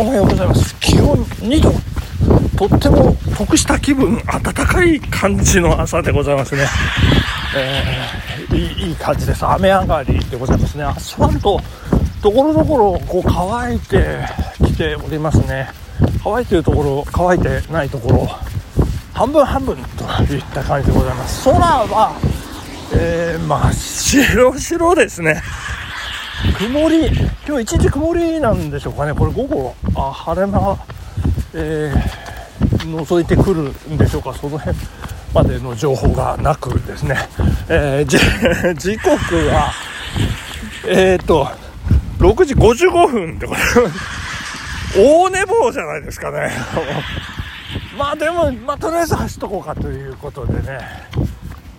おはようございます。気温2度。とっても得した気分暖かい感じの朝でございますね、えー、いい感じです。雨上がりでございますね。アスファルトところどころこう乾いてきておりますね。乾いてるところ乾いてないところ半分半分といった感じでございます。空は、えー、真っ白白ですね。曇り今日一日曇りなんでしょうかね。これ午後あ晴れ間、えー、覗いてくるんでしょうか。その辺までの情報がなくですね、えー、時刻はえっ、と6時55分でこれ大寝坊じゃないですかね。まあでも、まあ、とりあえず走っとこうかということでね。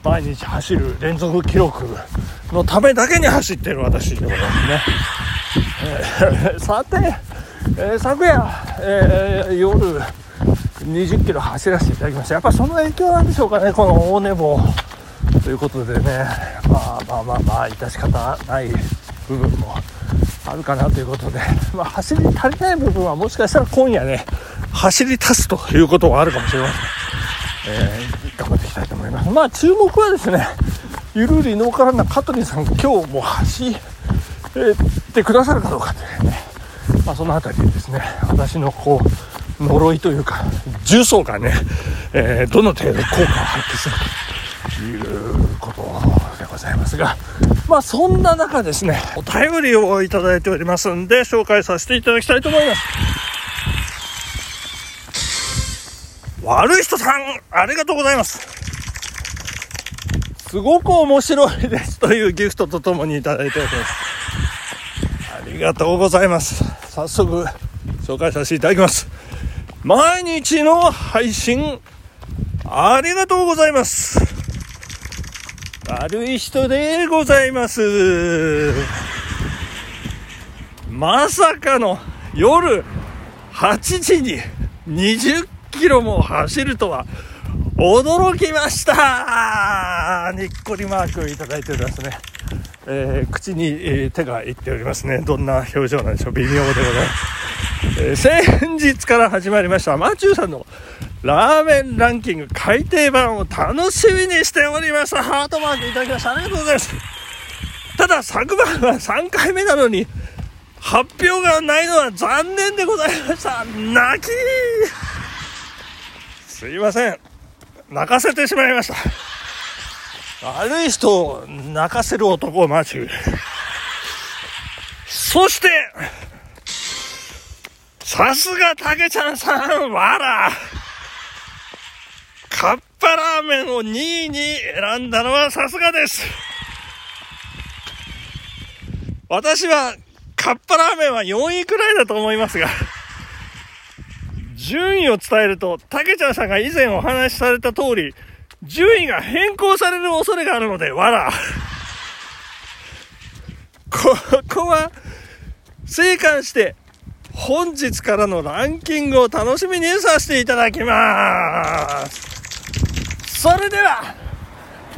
毎日走る連続記録のためだけに走ってる私でございますね、さて、えー、昨夜、えー、夜20キロ走らせていただきました。やっぱその影響なんでしょうかねこの大寝坊ということでね。まあまあまあまあ致し方ない部分もあるかなということで、まあ、走り足りない部分はもしかしたら今夜ね走り足すということはあるかもしれません、えー、たいと思います。まあ注目はですねゆるりノーカランな香取さん今日も走ってくださるかどうかというね、まあ、その辺りでですね私のこう呪いというか重曹がね、えー、どの程度効果を発揮するかということでございますが。まあそんな中ですねお便りをいただいておりますんで紹介させていただきたいと思います。悪い人さんありがとうございます。すごく面白いですというギフトとともにいただいております。ありがとうございます。早速紹介させていただきます。毎日の配信ありがとうございます。悪い人でございます。まさかの夜8時に20キロも走るとは驚きましたにっこりマークをいただいておりますね。えー、口に、えー、手がいっておりますね。どんな表情なんでしょう微妙でございます。えー、先日から始まりました、マチューさんのラーメンランキング改訂版を楽しみにしております。ハートマークいただきました。ありがとうございます。ただ、昨晩は3回目なのに、発表がないのは残念でございました。泣きすいません。泣かせてしまいました。悪い人を泣かせる男マチューそしてさすがたけちゃんさんわら。カッパラーメンを2位に選んだのはさすがです。私はカッパラーメンは4位くらいだと思いますが。順位を伝えると、たけちゃんさんが以前お話しされた通り、順位が変更される恐れがあるので、わら。ここは、生還して、本日からのランキングを楽しみにさせていただきます。それでは、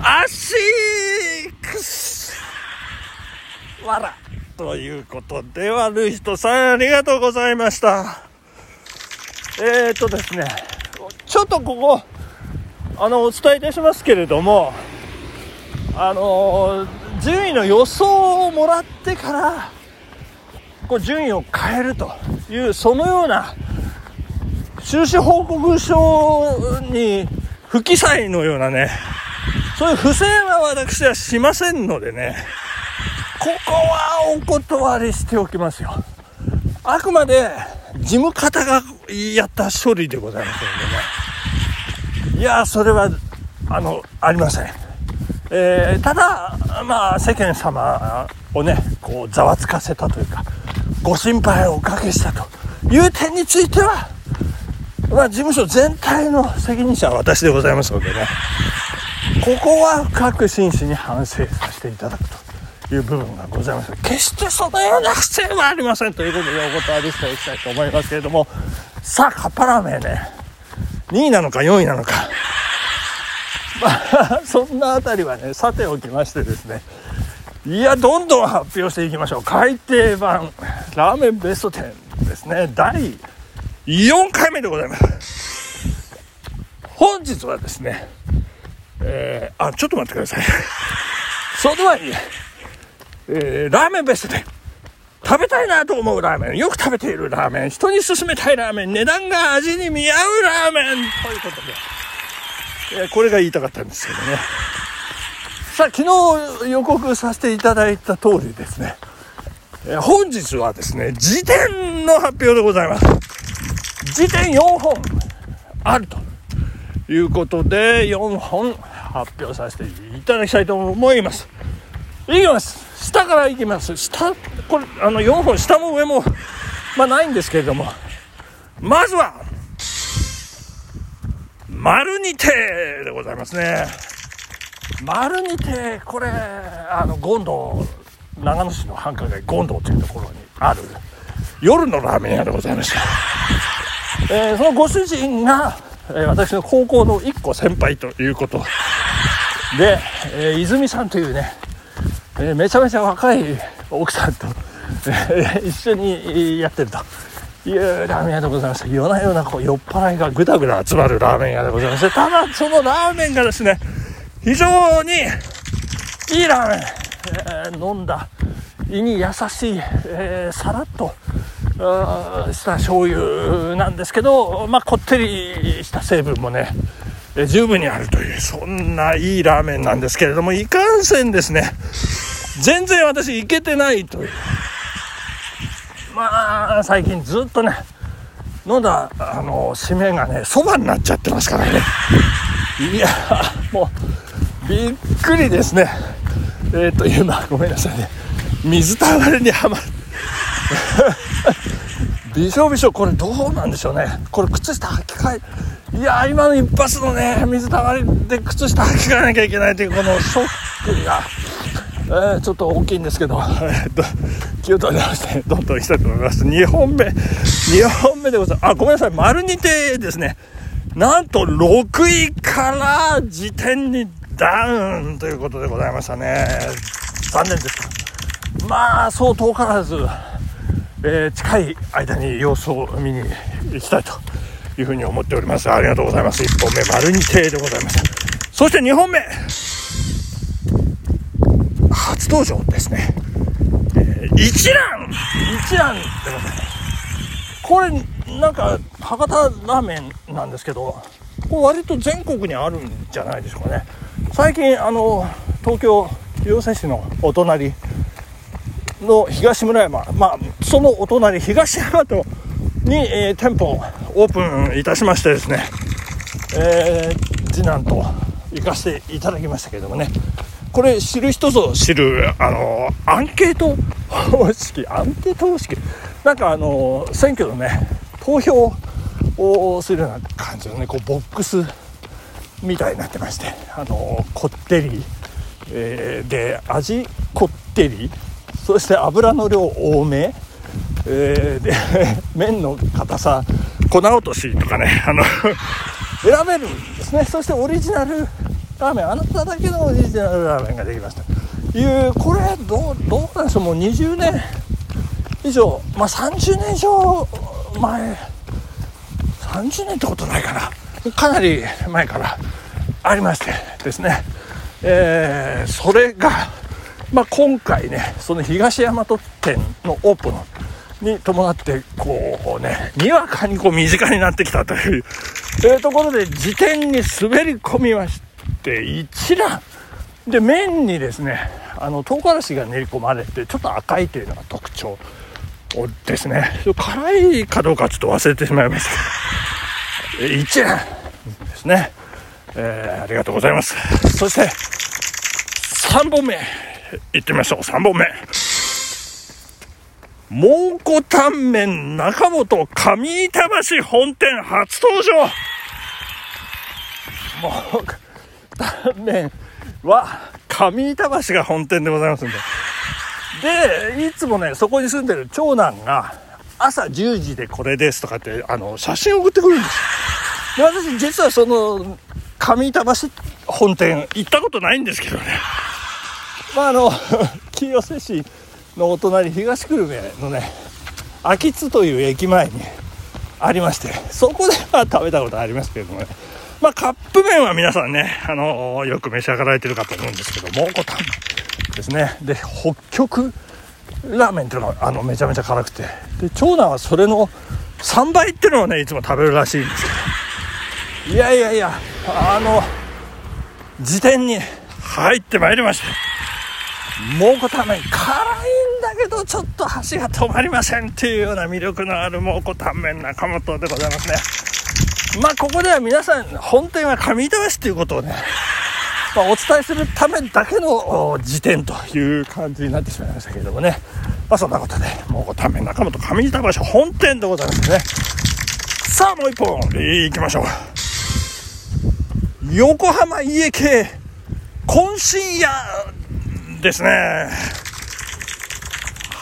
アシックスわら。ということで、悪い人さんありがとうございました。えー、っとですね、ちょっとここ、あの、お伝えいたしますけれども、あの順位の予想をもらってから、こう順位を変えるという、そのような、収支報告書に不記載のようなね、そういう不正は私はしませんのでね、ここはお断りしておきますよ。あくまで、事務方がやった処理でございますのでね。いや、それは、あの、ありません。えー、ただ、まあ、世間様をね、こう、ざわつかせたというか、ご心配をおかけしたという点については、まあ、事務所全体の責任者は私でございますのでね、ここは深く真摯に反省させていただくと。いう部分がございます決してそのような不正はありませんということでお断りしておきたいと思いますけれどもさあカッパラーメンね。2位なのか4位なのか。まあそんなあたりはねさておきましてですね。いやどんどん発表していきましょう。改訂版ラーメンベスト10ですね。第4回目でございます。本日はですねえー、あちょっと待ってください。その前に、えー、ラーメンベストで食べたいなと思うラーメン。よく食べているラーメン。人に勧めたいラーメン。値段が味に見合うラーメン。ということで、え、これが言いたかったんですけどね。さあ昨日予告させていただいた通りですね、え、本日はですね辞典の発表でございます。辞典4本あるということで4本発表させていただきたいと思います。いきます。からいきます。下これあの4本下も上も まあないんですけれども。まずは丸にてでございますね。丸にてこれあの権堂長野市の繁華街権堂というところにある夜のラーメン屋でございました、えー、そのご主人が、えー、私の高校の1個先輩ということで、えー、泉さんというね、えめちゃめちゃ若い奥さんと、え一緒にやってると。いうラーメン屋でございました。夜な夜なこう酔っ払いがぐだぐだ集まるラーメン屋でございましてただそのラーメンがですね非常にいいラーメン、えー、飲んだ胃に優しい、えー、さらっとした醤油なんですけど、まあ、こってりした成分もね、え、十分にあるというそんないいラーメンなんですけれどもいかんせんですね。全然私いけてないという。まあ最近ずっとね飲んだあの締めがねそばになっちゃってますからね。いやもうびっくりですね。えっ、ー、と今ごめんなさいね。水たまりにはまる。びしょびしょ。これどうなんでしょうね。これ靴下履き替えいや今の一発のね水たまりで靴下履き替えなきゃいけないというこのショックが、えー、ちょっと大きいんですけど、えー、と気を取り直してどんどんいきたいと思います。2本目2本目でございます。あごめんなさい。丸2手ですね。なんと6位から時点にダウンということでございましたね。残念ですまあそう遠からず、えー、近い間に様子を見に行きたいと。いうふうに思っております。ありがとうございます。1本目丸二亭でございましたそして2本目。初登場ですね、えー、一蘭。一蘭でございます。これなんか博多ラーメンなんですけどこれ割と全国にあるんじゃないでしょうかね。最近あの東京岩瀬市のお隣の東村山。まあそのお隣東山とに、えー、店舗オープンいたしましてですね、えー、次男と行かせていただきましたけれどもね。これ知る人ぞ知るあのアンケート方式アンケート方式？なんかあの選挙のね投票をするような感じのねこうボックスみたいになってましてあのこってり、えー、で味こってりそして油の量多め、えー、で 麺の硬さ粉落としとかねあの 選べるんですね。そしてオリジナルラーメン。あなただけのオリジナルラーメンができました。いうこれどうどうなんでしょう。もう20年以上。まあ30年以上前。30年ってことないかな。かなり前からありましてですね、えー、それが、まあ、今回ねその東大和店のオープン。に伴ってこうねにわかにこう身近になってきたという、えー、ところで辞典に滑り込みまして一覧で麺にですねあの唐辛子が練り込まれてちょっと赤いというのが特徴ですね辛いかどうかちょっと忘れてしまいました一覧ですねえー、ありがとうございます。そして、3本目、いってみましょう、3本目。蒙古タンメン中本上板橋本店初登場。蒙古タンメンは上板橋が本店でございますんで。で、いつもね、そこに住んでる長男が朝10時でこれですとかって、あの、写真送ってくるんです。よで、私実はその上板橋本店行ったことないんですけどね。まああの清瀬市のお隣東久留米のね秋津という駅前にありましてそこでは食べたことありますけれどもね。まあカップ麺は皆さんねあのよく召し上がられてるかと思うんですけど蒙古タンメンですね。で北極ラーメンっていうのがあのめちゃめちゃ辛くて。で長男はそれの3倍っていうのをねいつも食べるらしいんですけど。いやいやいやあの辞典に入ってまいりました。蒙古タンメン辛いけどちょっと箸が止まりませんっていうような魅力のある蒙古タンメン中本でございますねまあここでは皆さん本店は上板橋っていうことをねまあ、お伝えするためだけの時点という感じになってしまいましたけれどもね、まあ、そんなことで、もうため中本上板橋本店でございますね。さあ、もう一本、行きましょう。横浜家系懇親屋ですね。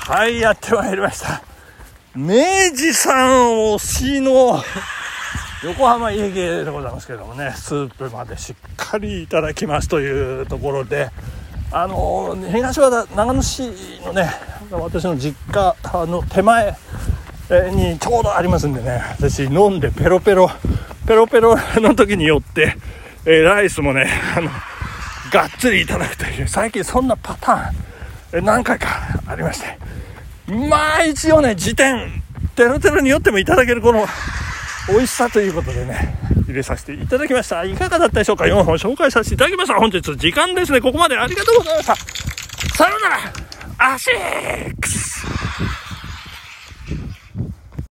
はい、やってまいりました。明治さん推しの 横浜家系でございますけれどもねスープまでしっかりいただきますというところであの東和田長野市のね私の実家の手前にちょうどありますんでね私飲んでペロペロペロペロの時によってえライスもねあのがっつりいただくという最近そんなパターン何回かありましてまあ一応ね時点テロテロによってもいただけるこの美味しさということでね、入れさせていただきました。いかがだったでしょうか ?4 本紹介させていただきました。本日時間ですね。ここまでありがとうございました。さようならアシックス